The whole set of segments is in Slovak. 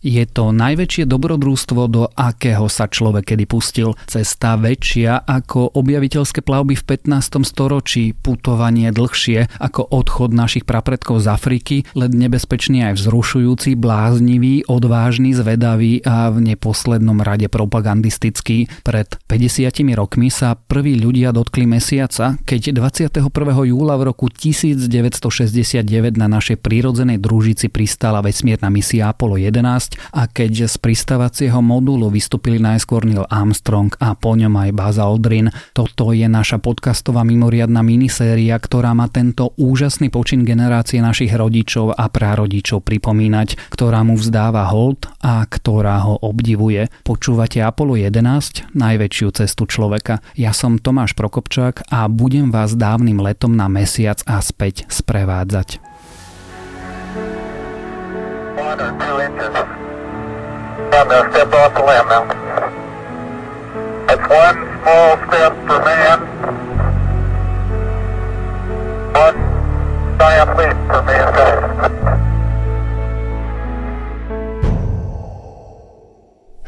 Je to najväčšie dobrodružstvo, do akého sa človek kedy pustil. Cesta väčšia ako objaviteľské plavby v 15. storočí, putovanie dlhšie ako odchod našich prapredkov z Afriky, led nebezpečný aj vzrušujúci, bláznivý, odvážny, zvedavý a v neposlednom rade propagandistický. Pred 50 rokmi sa prví ľudia dotkli mesiaca, keď 21. júla v roku 1969 na našej prírodzenej družici pristala vesmírna misia Apollo 11 a keď z pristávacieho modulu vystúpili najskôr Neil Armstrong a po ňom aj Buzz Aldrin. Toto je naša podcastová mimoriadná miniséria, ktorá má tento úžasný počin generácie našich rodičov a prarodičov pripomínať, ktorá mu vzdáva hold a ktorá ho obdivuje. Počúvate Apollo 11, najväčšiu cestu človeka. Ja som Tomáš Prokopčák a budem vás dávnym letom na mesiac a späť sprevádzať. Or two. Going to step off the limb now. That's one small step for man, one giant leap for mankind.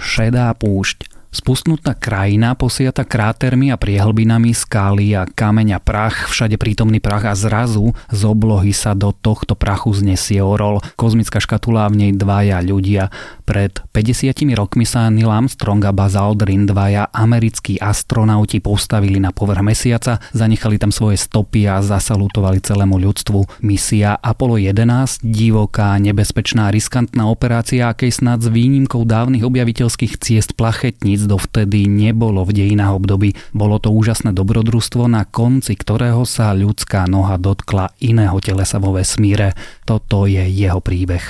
Šedá púšť Spustnutá krajina posiata krátermi a priehlbinami skály a kameň a prach, všade prítomný prach a zrazu z oblohy sa do tohto prachu znesie orol. Kozmická škatula v nej dvaja ľudia. Pred 50 rokmi sa Neil Armstrong a Buzz Aldrin, dvaja americkí astronauti postavili na povrch mesiaca, zanechali tam svoje stopy a zasalutovali celému ľudstvu. Misia Apollo 11, divoká, nebezpečná, riskantná operácia, akej snad s výnimkou dávnych objaviteľských ciest plachetníc dovtedy nebolo v dejinách období. Bolo to úžasné dobrodružstvo, na konci ktorého sa ľudská noha dotkla iného telesa vo vesmíre. Toto je jeho príbeh.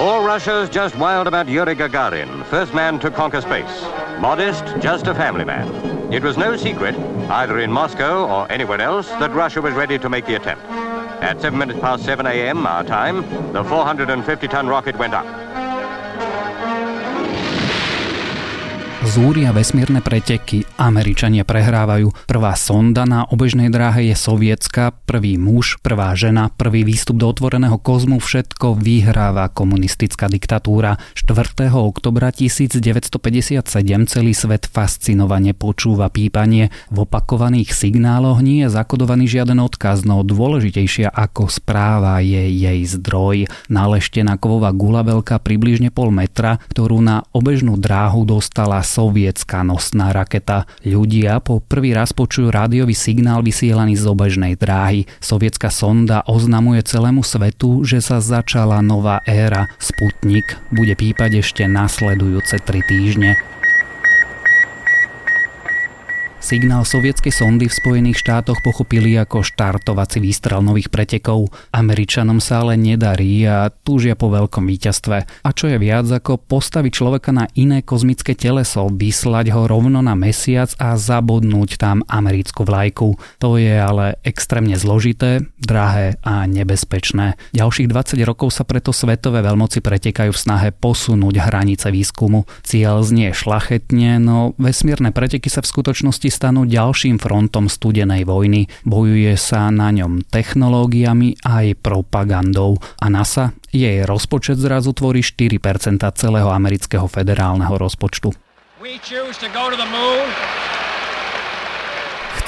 All Russia's just wild about Yuri Gagarin, first man to conquer space. Modest, just a family man. It was no secret, either in Moscow or anywhere else, that Russia was ready to make the attempt. At 7 minutes past 7 a.m. our time, the 450-ton rocket went up. Zúria vesmírne preteky, Američania prehrávajú. Prvá sonda na obežnej dráhe je sovietská, prvý muž, prvá žena, prvý výstup do otvoreného kozmu, všetko vyhráva komunistická diktatúra. 4. oktobra 1957 celý svet fascinovane počúva pípanie. V opakovaných signáloch nie je zakodovaný žiaden odkaz, no dôležitejšia ako správa je jej zdroj. Naleštená kovová gula veľká približne pol metra, ktorú na obežnú dráhu dostala sovietská nosná raketa. Ľudia po prvý raz počujú rádiový signál vysielaný z obežnej dráhy. Sovietská sonda oznamuje celému svetu, že sa začala nová éra. Sputnik bude pípať ešte nasledujúce tri týždne. Signál sovietskej sondy v Spojených štátoch pochopili ako štartovací výstrel nových pretekov. Američanom sa ale nedarí a túžia po veľkom víťazstve. A čo je viac ako postaviť človeka na iné kozmické teleso, vyslať ho rovno na mesiac a zabudnúť tam americkú vlajku. To je ale extrémne zložité, drahé a nebezpečné. Ďalších 20 rokov sa preto svetové veľmoci pretekajú v snahe posunúť hranice výskumu. Cieľ znie šlachetne, no vesmírne preteky sa v skutočnosti stanú ďalším frontom studenej vojny. Bojuje sa na ňom technológiami aj propagandou a NASA jej rozpočet zrazu tvorí 4% celého amerického federálneho rozpočtu. We choose to go to the moon.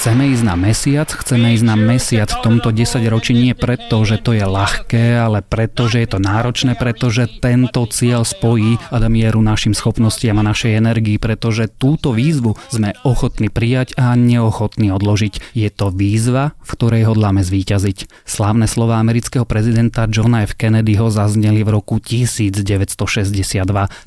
Chceme ísť na mesiac, chceme ísť na mesiac v tomto 10 ročí nie preto, že to je ľahké, ale preto, že je to náročné, pretože tento cieľ spojí a mieru našim schopnostiam a našej energii, pretože túto výzvu sme ochotní prijať a neochotní odložiť. Je to výzva, v ktorej hodláme zvíťaziť. Slávne slova amerického prezidenta Johna F. Kennedyho zazneli v roku 1962,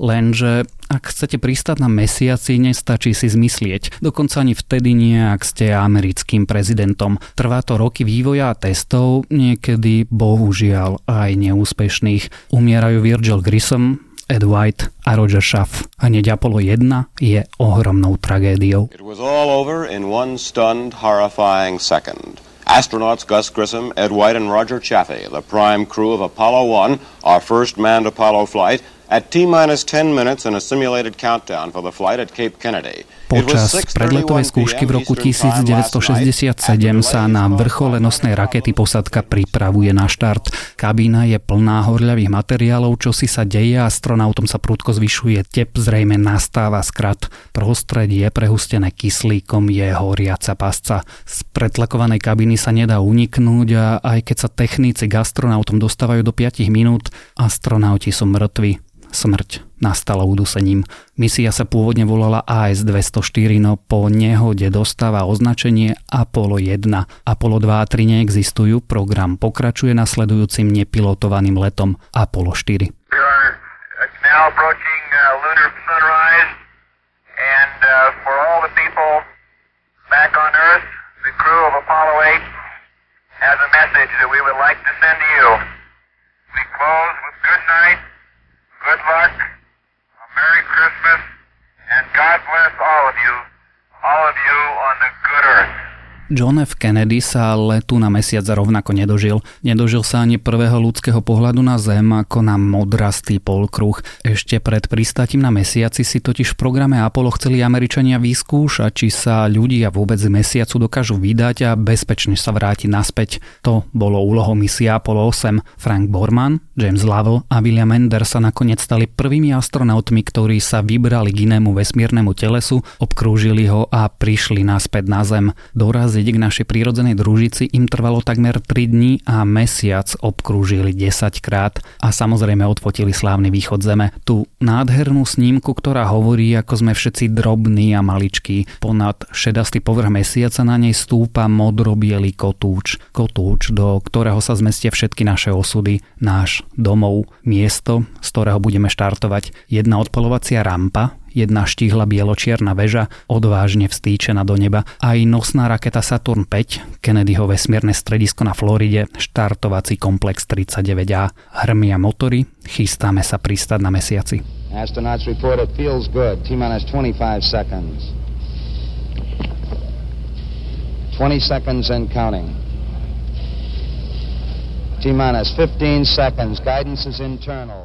lenže ak chcete pristať na mesiaci, nestačí si zmyslieť. Dokonca ani vtedy nie, ak ste americkým prezidentom. Trvá to roky vývoja a testov, niekedy bohužiaľ aj neúspešných. Umierajú Virgil Grissom, Ed White a Roger Schaff. Hneď Apollo 1 je ohromnou tragédiou. It was all over in one stunned, horrifying second. Astronauts Gus Grissom, Ed White, and Roger Chaffee, the prime crew of Apollo 1, our first manned Apollo flight, At T-minus 10 minutes and a simulated countdown for the flight at Cape Kennedy, Počas predletovej skúšky v roku 1967 sa na vrchole nosnej rakety posadka pripravuje na štart. Kabína je plná horľavých materiálov, čo si sa deje astronautom sa prudko zvyšuje tep, zrejme nastáva skrat. Prostredie prehustené kyslíkom je horiaca pasca. Z pretlakovanej kabíny sa nedá uniknúť a aj keď sa techníci k astronautom dostávajú do 5 minút, astronauti sú mŕtvi smrť nastala udusením. Misia sa pôvodne volala AS-204, no po nehode dostáva označenie Apollo 1. Apollo 2 a 3 neexistujú, program pokračuje nasledujúcim nepilotovaným letom Apollo 4. Now approaching uh, uh, for all the people back on Earth, the crew of Apollo 8 has a message that we would like to send to you. We close with good night good luck, a Merry Christmas, and God bless all of you, all of you on the good earth. John F. Kennedy sa letu na mesiac rovnako nedožil. Nedožil sa ani prvého ľudského pohľadu na Zem ako na modrastý polkruh. Ešte pred pristátim na mesiaci si totiž v programe Apollo chceli Američania vyskúšať, či sa ľudia vôbec z mesiacu dokážu vydať a bezpečne sa vrátiť naspäť. To bolo úlohou misie Apollo 8. Frank Borman, James Lovell a William Ender sa nakoniec stali prvými astronautmi, ktorí sa vybrali k inému vesmírnemu telesu, obkrúžili ho a prišli naspäť na Zem. Doraz doraziť k našej prírodzenej družici im trvalo takmer 3 dní a mesiac obkrúžili 10 krát a samozrejme odfotili slávny východ Zeme. Tú nádhernú snímku, ktorá hovorí, ako sme všetci drobní a maličkí. Ponad šedastý povrch mesiaca na nej stúpa modrobielý kotúč. Kotúč, do ktorého sa zmestia všetky naše osudy, náš domov, miesto, z ktorého budeme štartovať. Jedna odpalovacia rampa, jedna štíhla bieločierna väža odvážne vstýčená do neba. Aj nosná raketa Saturn 5, Kennedyho vesmierne stredisko na Floride, štartovací komplex 39A. Hrmia motory, chystáme sa pristať na mesiaci. Astronauts report it feels good. T-minus 25 seconds. 20 seconds and counting.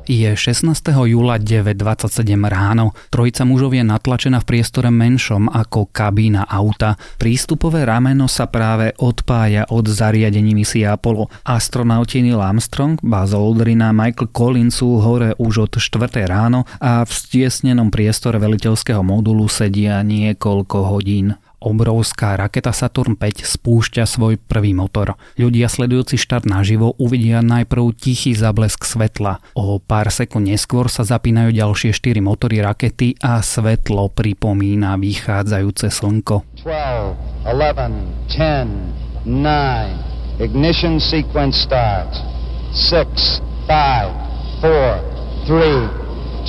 Je 16. júla 9.27 ráno. Trojica mužov je natlačená v priestore menšom ako kabína auta. Prístupové rameno sa práve odpája od zariadení misie Apollo. Astronauti Neil Armstrong, Buzz Aldrin a Michael Collins sú hore už od 4. ráno a v stiesnenom priestore veliteľského modulu sedia niekoľko hodín. Obrovská raketa Saturn 5 spúšťa svoj prvý motor. Ľudia sledujúci štart naživo uvidia najprv tichý zablesk svetla. O pár sekúnd neskôr sa zapínajú ďalšie 4 motory rakety a svetlo pripomína vychádzajúce slnko. 12, 11, 10, 9, ignition sequence starts. 6, 5, 4, 3,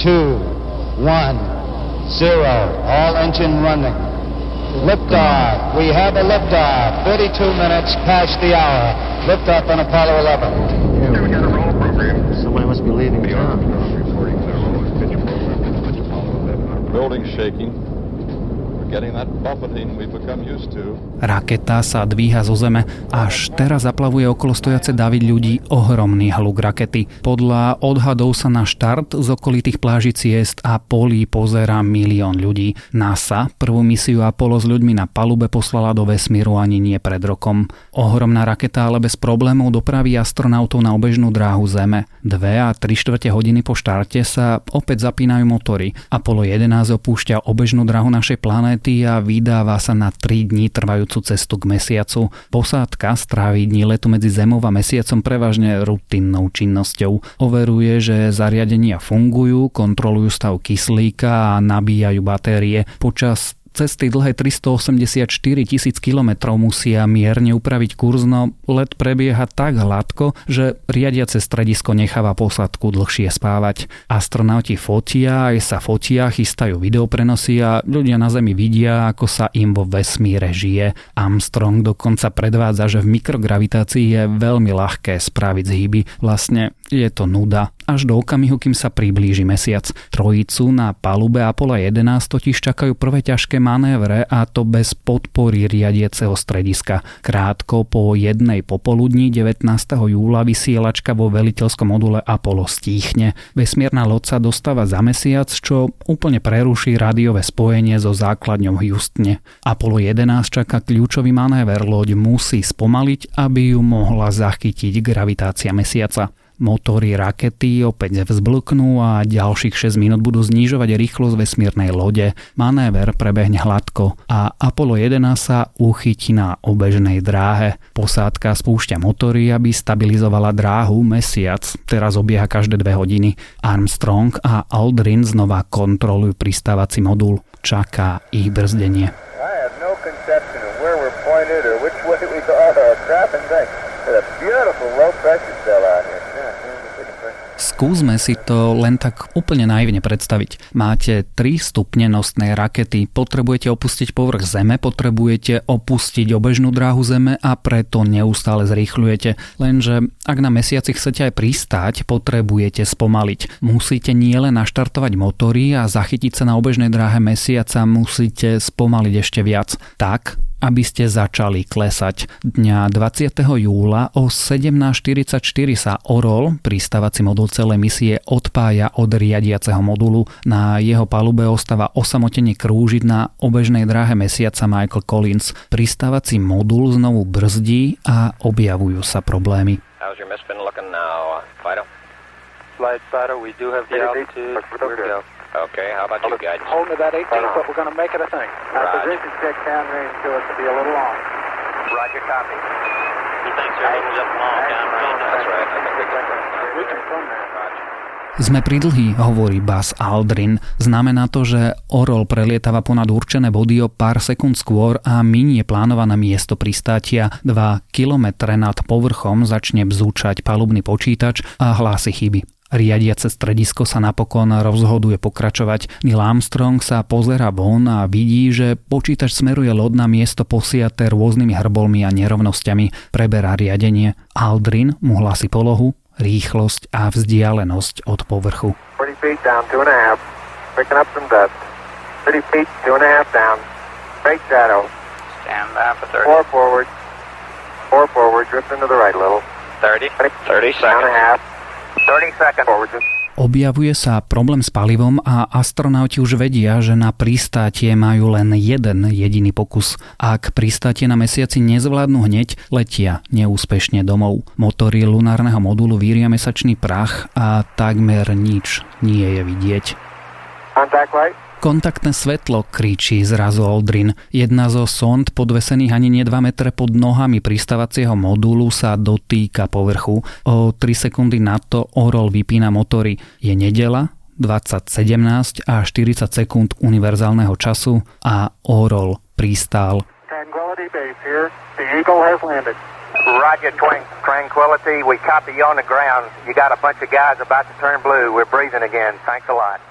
2, 1, 0. All engine running. Liftoff. We have a liftoff. 32 minutes past the hour. Liftoff on Apollo 11. Yeah, we got a roll program. Somebody must be leaving town. Building shaking. Raketa sa dvíha zo zeme, až teraz zaplavuje okolo stojace David ľudí ohromný hluk rakety. Podľa odhadov sa na štart z okolitých pláží ciest a polí pozera milión ľudí. NASA prvú misiu Apollo s ľuďmi na palube poslala do vesmíru ani nie pred rokom. Ohromná raketa ale bez problémov dopraví astronautov na obežnú dráhu Zeme. Dve a tri štvrte hodiny po štarte sa opäť zapínajú motory. Apollo 11 opúšťa obežnú dráhu našej planéty a vydáva sa na 3 dní trvajúcu cestu k mesiacu. Posádka stráví dní letu medzi Zemou a mesiacom prevažne rutinnou činnosťou. Overuje, že zariadenia fungujú, kontrolujú stav kyslíka a nabíjajú batérie. Počas cesty dlhé 384 tisíc kilometrov musia mierne upraviť kurz, no let prebieha tak hladko, že riadiace stredisko necháva posadku dlhšie spávať. Astronauti fotia, aj sa fotia, chystajú videoprenosy a ľudia na Zemi vidia, ako sa im vo vesmíre žije. Armstrong dokonca predvádza, že v mikrogravitácii je veľmi ľahké spraviť zhyby. Vlastne je to nuda až do okamihu, kým sa priblíži mesiac. Trojicu na palube Apollo 11 totiž čakajú prvé ťažké manévre a to bez podpory riadieceho strediska. Krátko po jednej popoludní 19. júla vysielačka vo veliteľskom module Apollo stíchne. Vesmierna loď sa dostáva za mesiac, čo úplne preruší rádiové spojenie so základňou v Houstone. Apollo 11 čaká kľúčový manéver, loď musí spomaliť, aby ju mohla zachytiť gravitácia mesiaca. Motory rakety opäť vzblknú a ďalších 6 minút budú znižovať rýchlosť vesmírnej lode. Manéver prebehne hladko a Apollo 11 sa uchytí na obežnej dráhe. Posádka spúšťa motory, aby stabilizovala dráhu mesiac. Teraz obieha každé dve hodiny. Armstrong a Aldrin znova kontrolujú pristávací modul. Čaká ich brzdenie. No beautiful low pressure cell out here. Skúsme si to len tak úplne naivne predstaviť. Máte 3 stupne nosnej rakety, potrebujete opustiť povrch Zeme, potrebujete opustiť obežnú dráhu Zeme a preto neustále zrýchľujete. Lenže ak na mesiaci chcete aj pristáť, potrebujete spomaliť. Musíte nielen naštartovať motory a zachytiť sa na obežnej dráhe mesiaca, musíte spomaliť ešte viac. Tak, aby ste začali klesať. Dňa 20. júla o 17.44 sa Orol, pristávací modul celej misie, odpája od riadiaceho modulu. Na jeho palube ostáva osamotene krúžiť na obežnej dráhe mesiaca Michael Collins. Pristávací modul znovu brzdí a objavujú sa problémy. How's Okay, how about you guys? Holding that 18, but we're going to make it a thing. Our Roger. position check downrange to us to be a little long. Roger, copy. He thinks everything's up long downrange. That's right. I think we can We confirm that. Roger. Sme pridlhí, hovorí Buzz Aldrin. Znamená to, že Orol prelietava ponad určené body o pár sekúnd skôr a minie plánované miesto pristátia. 2 kilometre nad povrchom začne bzúčať palubný počítač a hlási chyby. Riadiace stredisko sa napokon rozhoduje pokračovať. Neil Armstrong sa pozera von a vidí, že počítač smeruje loď na miesto posiaté rôznymi hrbolmi a nerovnosťami. Preberá riadenie. Aldrin mu hlási polohu, rýchlosť a vzdialenosť od povrchu. Four forward. Four forward, drift into the right a little. 30. 30 seconds. Down a half. Objavuje sa problém s palivom a astronauti už vedia, že na pristátie majú len jeden jediný pokus. Ak pristátie na mesiaci nezvládnu hneď, letia neúspešne domov. Motory lunárneho modulu víria mesačný prach a takmer nič nie je vidieť. Contact light. Kontaktné svetlo, kričí zrazu Aldrin. Jedna zo sond podvesených ani nie 2 metre pod nohami pristávacieho modulu sa dotýka povrchu. O 3 sekundy na to Orol vypína motory. Je nedela, 2017 a 40 sekúnd univerzálneho času a Orol pristál. Roger, Tranquility. We copy you on the ground. You got a bunch of guys about to turn blue. We're breathing again. Thanks a lot.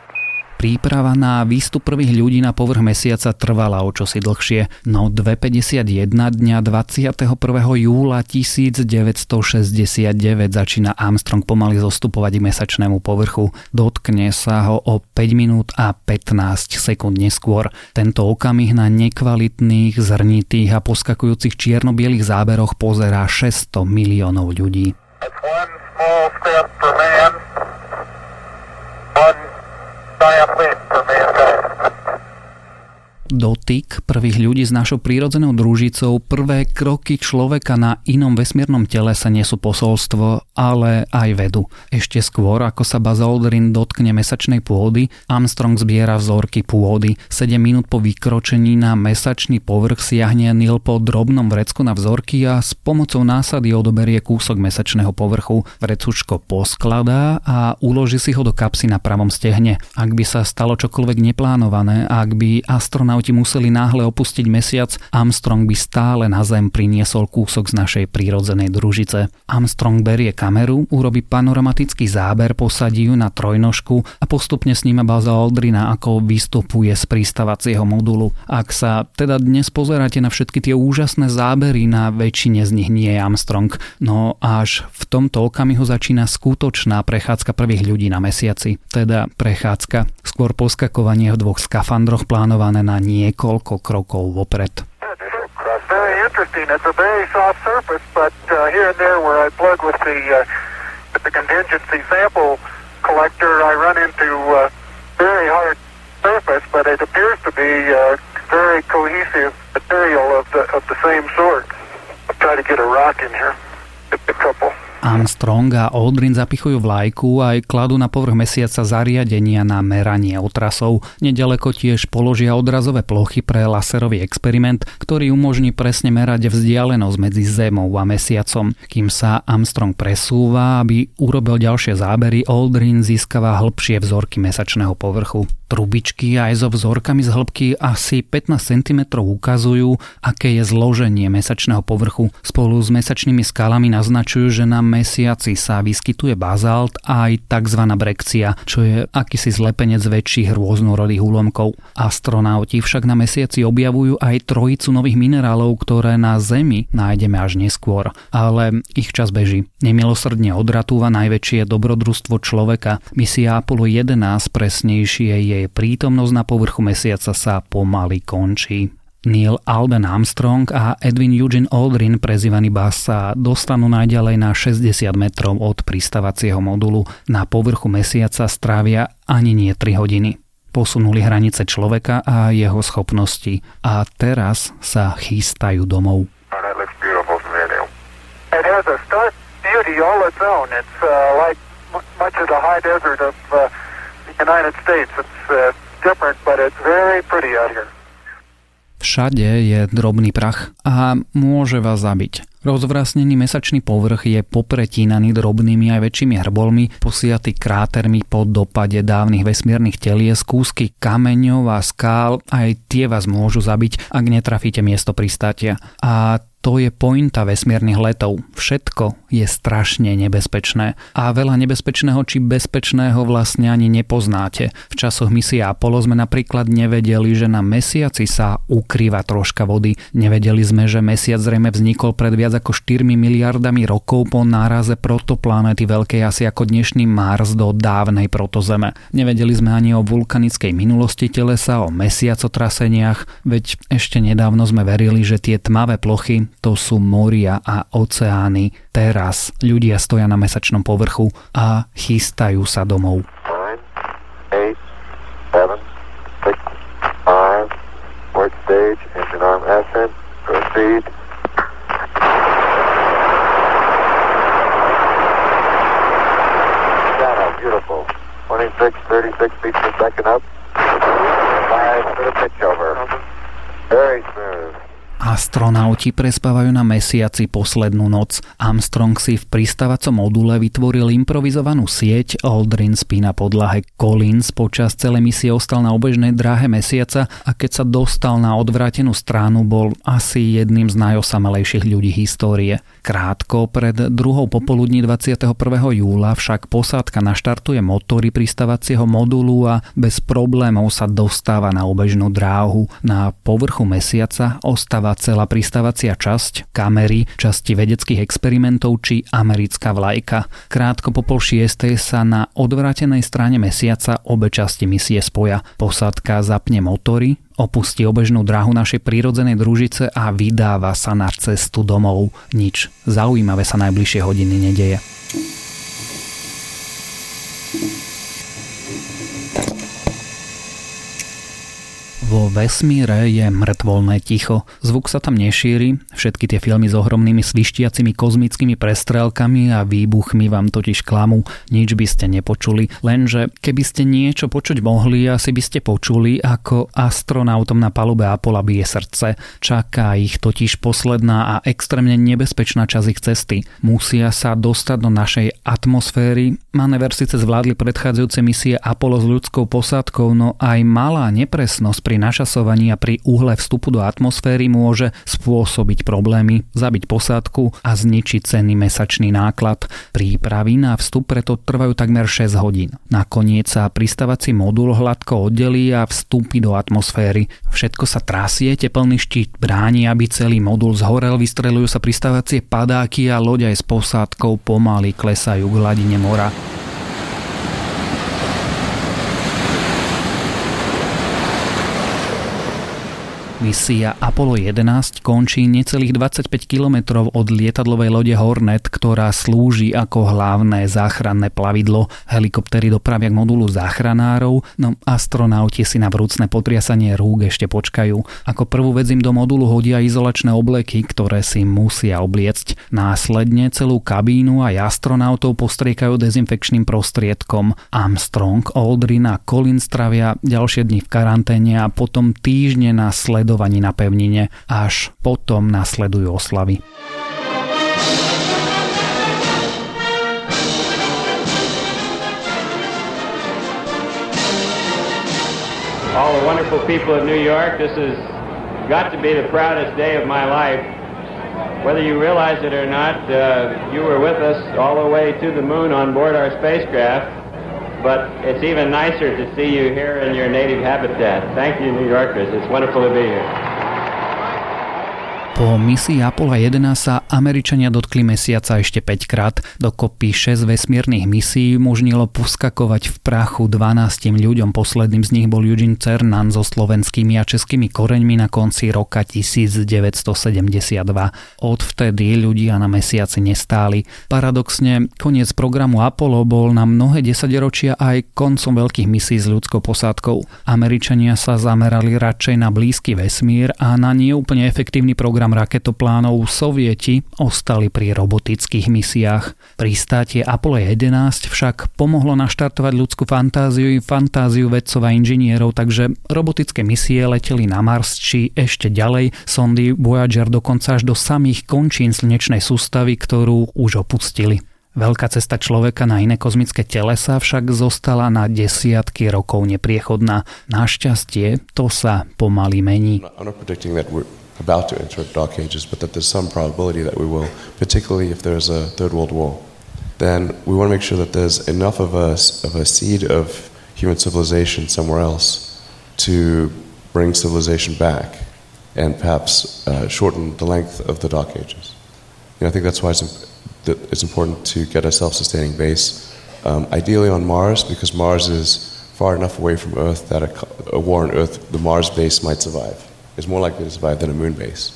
Príprava na výstup prvých ľudí na povrch mesiaca trvala o čosi dlhšie, no 2.51 dňa 21. júla 1969 začína Armstrong pomaly zostupovať k mesačnému povrchu. Dotkne sa ho o 5 minút a 15 sekúnd neskôr. Tento okamih na nekvalitných, zrnitých a poskakujúcich čierno-bielých záberoch pozerá 600 miliónov ľudí. That's one small step for man, Vai à frente também, atrás. Dotyk prvých ľudí s našou prírodzenou družicou, prvé kroky človeka na inom vesmírnom tele sa nie sú posolstvo, ale aj vedu. Ešte skôr, ako sa Buzz Aldrin dotkne mesačnej pôdy, Armstrong zbiera vzorky pôdy. 7 minút po vykročení na mesačný povrch siahne Neil po drobnom vrecku na vzorky a s pomocou násady odoberie kúsok mesačného povrchu. Vrecučko poskladá a uloží si ho do kapsy na pravom stehne. Ak by sa stalo čokoľvek neplánované, ak by astronauti astronauti museli náhle opustiť mesiac, Armstrong by stále na Zem priniesol kúsok z našej prírodzenej družice. Armstrong berie kameru, urobí panoramatický záber, posadí ju na trojnožku a postupne sníma Baza Aldrina, ako vystupuje z pristávacieho modulu. Ak sa teda dnes pozeráte na všetky tie úžasné zábery, na väčšine z nich nie je Armstrong, no až v tomto okamihu začína skutočná prechádzka prvých ľudí na mesiaci, teda prechádzka, skôr poskakovanie v dvoch skafandroch plánované na niekoľko krokov vopred. Very interesting. It's a very soft surface, but uh, here and there where I plug with the uh, contingency sample collector, I run into uh, very hard surface, but it appears to be very cohesive material of the of the same sort. I'll try to get a rock in here. A couple. Armstrong a Aldrin zapichujú vlajku a aj kladú na povrch mesiaca zariadenia na meranie otrasov. Nedaleko tiež položia odrazové plochy pre laserový experiment, ktorý umožní presne merať vzdialenosť medzi Zemou a mesiacom. Kým sa Armstrong presúva, aby urobil ďalšie zábery, Aldrin získava hĺbšie vzorky mesačného povrchu. Trubičky aj so vzorkami z hĺbky asi 15 cm ukazujú, aké je zloženie mesačného povrchu. Spolu s mesačnými skalami naznačujú, že na mesiaci sa vyskytuje bazalt a aj tzv. brekcia, čo je akýsi zlepenec väčších rôznorodých úlomkov. Astronauti však na mesiaci objavujú aj trojicu nových minerálov, ktoré na Zemi nájdeme až neskôr. Ale ich čas beží. Nemilosrdne odratúva najväčšie dobrodružstvo človeka. Misia Apollo 11 presnejšie je jej prítomnosť na povrchu mesiaca sa pomaly končí. Neil Alben Armstrong a Edwin Eugene Aldrin, prezývaný Bass, dostanú najďalej na 60 metrov od pristávacieho modulu. Na povrchu mesiaca strávia ani nie 3 hodiny. Posunuli hranice človeka a jeho schopnosti a teraz sa chystajú domov. It United States. It's uh, different, but it's very pretty out here. Všade je drobný prach a môže vás zabiť. Rozvrasnený mesačný povrch je popretínaný drobnými aj väčšími hrbolmi, posiatý krátermi po dopade dávnych vesmírnych telies, kúsky kameňov a skál, aj tie vás môžu zabiť, ak netrafíte miesto pristátia. A to je pointa vesmírnych letov. Všetko je strašne nebezpečné a veľa nebezpečného či bezpečného vlastne ani nepoznáte. V časoch misie Apollo sme napríklad nevedeli, že na mesiaci sa ukrýva troška vody. Nevedeli sme, že mesiac zrejme vznikol pred viac ako 4 miliardami rokov po náraze protoplanéty veľkej asi ako dnešný Mars do dávnej protozeme. Nevedeli sme ani o vulkanickej minulosti telesa, o mesiacotraseniach, veď ešte nedávno sme verili, že tie tmavé plochy to sú moria a oceány. Teraz ľudia stoja na mesačnom povrchu a chystajú sa domov. stage, engine arm ascent, proceed. beautiful. 26, 36 feet per second up. Five for the pitch over. Very smooth. Astronauti prespávajú na mesiaci poslednú noc. Armstrong si v pristávacom module vytvoril improvizovanú sieť, Aldrin spí na podlahe Collins počas celej misie ostal na obežnej dráhe mesiaca a keď sa dostal na odvrátenú stranu, bol asi jedným z najosamelejších ľudí histórie. Krátko pred druhou popoludní 21. júla však posádka naštartuje motory pristávacieho modulu a bez problémov sa dostáva na obežnú dráhu. Na povrchu mesiaca ostáva celá pristávacia časť, kamery, časti vedeckých experimentov či americká vlajka. Krátko po pol šiestej sa na odvratenej strane mesiaca obe časti misie spoja. Posádka zapne motory, opustí obežnú dráhu našej prírodzenej družice a vydáva sa na cestu domov. Nič zaujímavé sa najbližšie hodiny nedeje. Vo vesmíre je mŕtvolné ticho. Zvuk sa tam nešíri, všetky tie filmy s ohromnými svištiacimi kozmickými prestrelkami a výbuchmi vám totiž klamú. Nič by ste nepočuli, lenže keby ste niečo počuť mohli, asi by ste počuli, ako astronautom na palube Apollo bije srdce. Čaká ich totiž posledná a extrémne nebezpečná časť ich cesty. Musia sa dostať do našej atmosféry. Manever síce zvládli predchádzajúce misie Apollo s ľudskou posádkou, no aj malá nepresnosť pri našasovaní a pri uhle vstupu do atmosféry môže spôsobiť problémy, zabiť posádku a zničiť cenný mesačný náklad. Prípravy na vstup preto trvajú takmer 6 hodín. Nakoniec sa pristávací modul hladko oddelí a vstúpi do atmosféry. Všetko sa trasie, teplný štít bráni, aby celý modul zhorel, vystrelujú sa pristávacie padáky a loď aj s posádkou pomaly klesajú k hladine mora. Misia Apollo 11 končí necelých 25 km od lietadlovej lode Hornet, ktorá slúži ako hlavné záchranné plavidlo. Helikoptery dopravia k modulu záchranárov, no astronauti si na vrúcne potriasanie rúk ešte počkajú. Ako prvú vec im do modulu hodia izolačné obleky, ktoré si musia obliecť. Následne celú kabínu aj astronautov postriekajú dezinfekčným prostriedkom. Armstrong, Aldrin a Collins travia ďalšie dni v karanténe a potom týždne na sledovaní na pevnine, až potom nasledujú oslavy. All the wonderful people of New York, this has got to be the proudest day of my life. Whether you realize it or not, uh, you were with us all the way to the moon on board our spacecraft. But it's even nicer to see you here in your native habitat. Thank you, New Yorkers. It's wonderful to be here. Po misii Apollo 11 sa Američania dotkli mesiaca ešte 5 krát. Dokopy 6 vesmírnych misií umožnilo poskakovať v prachu 12 ľuďom. Posledným z nich bol Eugene Cernan so slovenskými a českými koreňmi na konci roka 1972. Odvtedy ľudia na mesiaci nestáli. Paradoxne, koniec programu Apollo bol na mnohé desaťročia aj koncom veľkých misií s ľudskou posádkou. Američania sa zamerali radšej na blízky vesmír a na neúplne efektívny program program raketoplánov Sovieti ostali pri robotických misiách. Pristátie Apollo 11 však pomohlo naštartovať ľudskú fantáziu i fantáziu vedcov a inžinierov, takže robotické misie leteli na Mars či ešte ďalej, sondy Voyager dokonca až do samých končín slnečnej sústavy, ktorú už opustili. Veľká cesta človeka na iné kozmické telesa však zostala na desiatky rokov nepriechodná. Našťastie to sa pomaly mení. About to enter dark ages, but that there's some probability that we will, particularly if there's a third world war. Then we want to make sure that there's enough of a, of a seed of human civilization somewhere else to bring civilization back and perhaps uh, shorten the length of the dark ages. You know, I think that's why it's, it's important to get a self-sustaining base, um, ideally on Mars, because Mars is far enough away from Earth that a, a war on Earth, the Mars base might survive is more likely to survive than a moon base.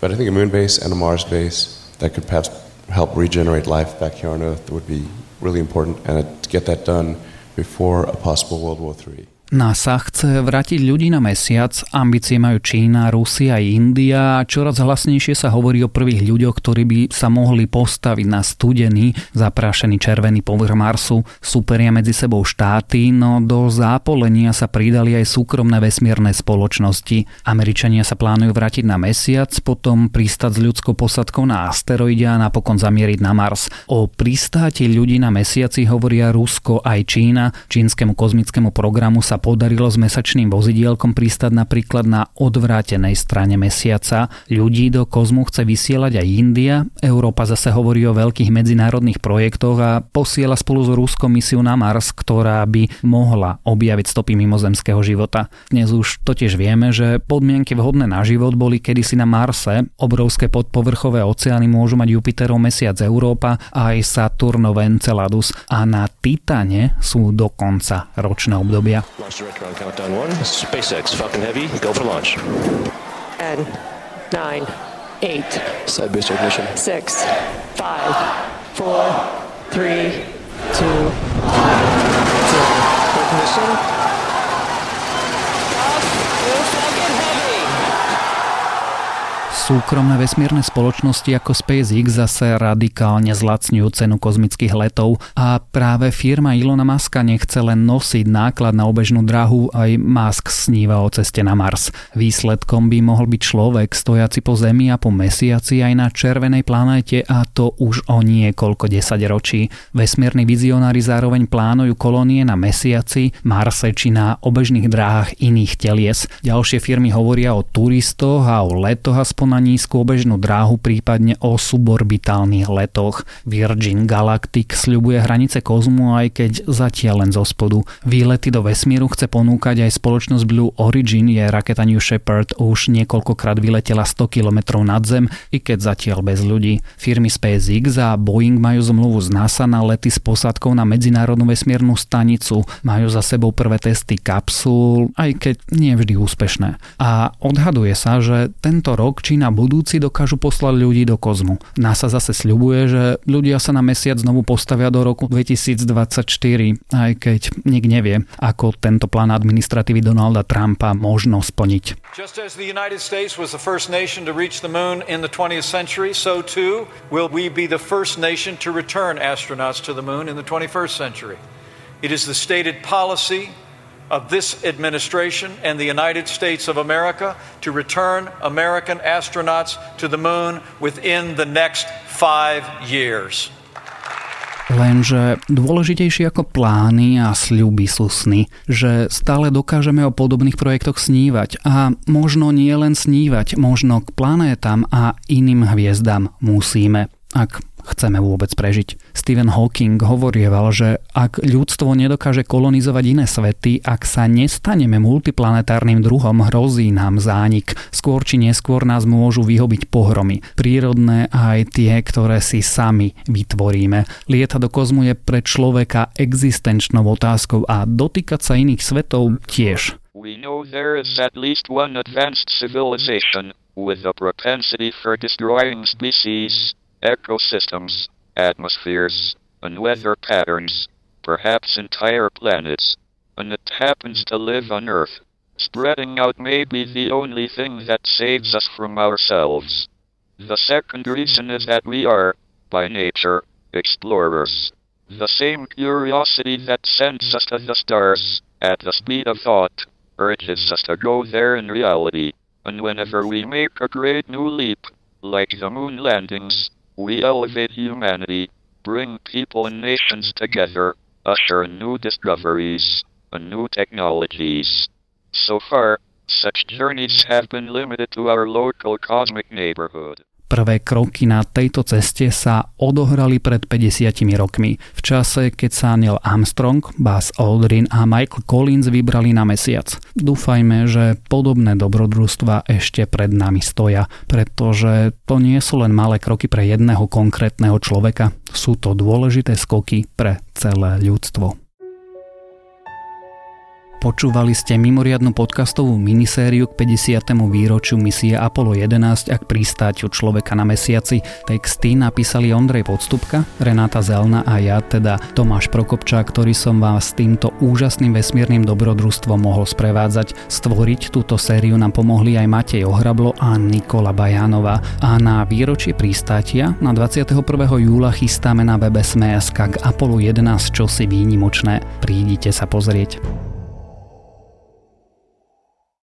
But I think a moon base and a Mars base that could perhaps help regenerate life back here on Earth would be really important, and to get that done before a possible World War III. NASA chce vrátiť ľudí na mesiac, ambície majú Čína, Rusia a India a čoraz hlasnejšie sa hovorí o prvých ľuďoch, ktorí by sa mohli postaviť na studený, zaprášený červený povrch Marsu. Superia medzi sebou štáty, no do zápolenia sa pridali aj súkromné vesmírne spoločnosti. Američania sa plánujú vrátiť na mesiac, potom pristať s ľudskou posadkou na asteroide a napokon zamieriť na Mars. O pristáti ľudí na mesiaci hovoria Rusko aj Čína. Čínskemu kozmickému programu sa podarilo s mesačným vozidielkom pristať napríklad na odvrátenej strane mesiaca. Ľudí do kozmu chce vysielať aj India, Európa zase hovorí o veľkých medzinárodných projektoch a posiela spolu s Ruskou misiu na Mars, ktorá by mohla objaviť stopy mimozemského života. Dnes už totiž vieme, že podmienky vhodné na život boli kedysi na Marse, obrovské podpovrchové oceány môžu mať Jupiterov mesiac Európa a aj Saturnov Enceladus a na Titane sú dokonca ročné obdobia. Launch director on countdown one. SpaceX Falcon Heavy, go for launch. 10, 9, 8. Side booster ignition. 6, 5, 4, 3, 2, 1, 0. Ignition. Súkromné vesmírne spoločnosti ako SpaceX zase radikálne zlacňujú cenu kozmických letov a práve firma Ilona Maska nechce len nosiť náklad na obežnú drahu, aj Musk sníva o ceste na Mars. Výsledkom by mohol byť človek stojaci po Zemi a po mesiaci aj na červenej planéte a to už o niekoľko desaťročí. Vesmírni vizionári zároveň plánujú kolónie na mesiaci, Marse či na obežných dráhach iných telies. Ďalšie firmy hovoria o turistoch a o letoch aspoň na nízku obežnú dráhu, prípadne o suborbitálnych letoch. Virgin Galactic sľubuje hranice kozmu, aj keď zatiaľ len zo spodu. Výlety do vesmíru chce ponúkať aj spoločnosť Blue Origin, je raketa New Shepard už niekoľkokrát vyletela 100 km nad zem, i keď zatiaľ bez ľudí. Firmy SpaceX a Boeing majú zmluvu z NASA na lety s posádkou na medzinárodnú vesmírnu stanicu. Majú za sebou prvé testy kapsul, aj keď nie vždy úspešné. A odhaduje sa, že tento rok Čína na budúci dokážu poslať ľudí do kozmu. NASA zase sľubuje, že ľudia sa na mesiac znovu postavia do roku 2024, aj keď nik nevie, ako tento plán administratívy Donalda Trumpa možno splniť. Just as the United States was the first nation to reach the moon in the 20th century, so too will we be the first nation to return astronauts to the moon in the 21st century. It is the stated policy of this administration and the United States of America to return American astronauts to the moon within the next five years. Lenže dôležitejšie ako plány a sľuby sú sny, že stále dokážeme o podobných projektoch snívať a možno nie len snívať, možno k planétam a iným hviezdám musíme. Ak chceme vôbec prežiť. Stephen Hawking hovorieval, že ak ľudstvo nedokáže kolonizovať iné svety, ak sa nestaneme multiplanetárnym druhom, hrozí nám zánik. Skôr či neskôr nás môžu vyhobiť pohromy. Prírodné aj tie, ktoré si sami vytvoríme. Lieta do kozmu je pre človeka existenčnou otázkou a dotýkať sa iných svetov tiež. We know there is at least one advanced civilization with a propensity for destroying species ecosystems, atmospheres, and weather patterns, perhaps entire planets, and it happens to live on Earth. Spreading out may be the only thing that saves us from ourselves. The second reason is that we are, by nature, explorers. The same curiosity that sends us to the stars, at the speed of thought, urges us to go there in reality. And whenever we make a great new leap, like the moon landings, We elevate humanity, bring people and nations together, usher new discoveries and new technologies. So far, such journeys have been limited to our local cosmic neighborhood. Prvé kroky na tejto ceste sa odohrali pred 50 rokmi, v čase, keď sa Neil Armstrong, Buzz Aldrin a Michael Collins vybrali na mesiac. Dúfajme, že podobné dobrodružstva ešte pred nami stoja, pretože to nie sú len malé kroky pre jedného konkrétneho človeka, sú to dôležité skoky pre celé ľudstvo. Počúvali ste mimoriadnu podcastovú minisériu k 50. výročiu misie Apollo 11 a k pristáťu človeka na mesiaci. Texty napísali Ondrej Podstupka, Renáta Zelna a ja, teda Tomáš Prokopčák, ktorý som vás s týmto úžasným vesmírnym dobrodružstvom mohol sprevádzať. Stvoriť túto sériu nám pomohli aj Matej Ohrablo a Nikola Bajanova. A na výročie pristátia na 21. júla chystáme na webe Sme.sk k Apollo 11 čosi výnimočné. Prídite sa pozrieť.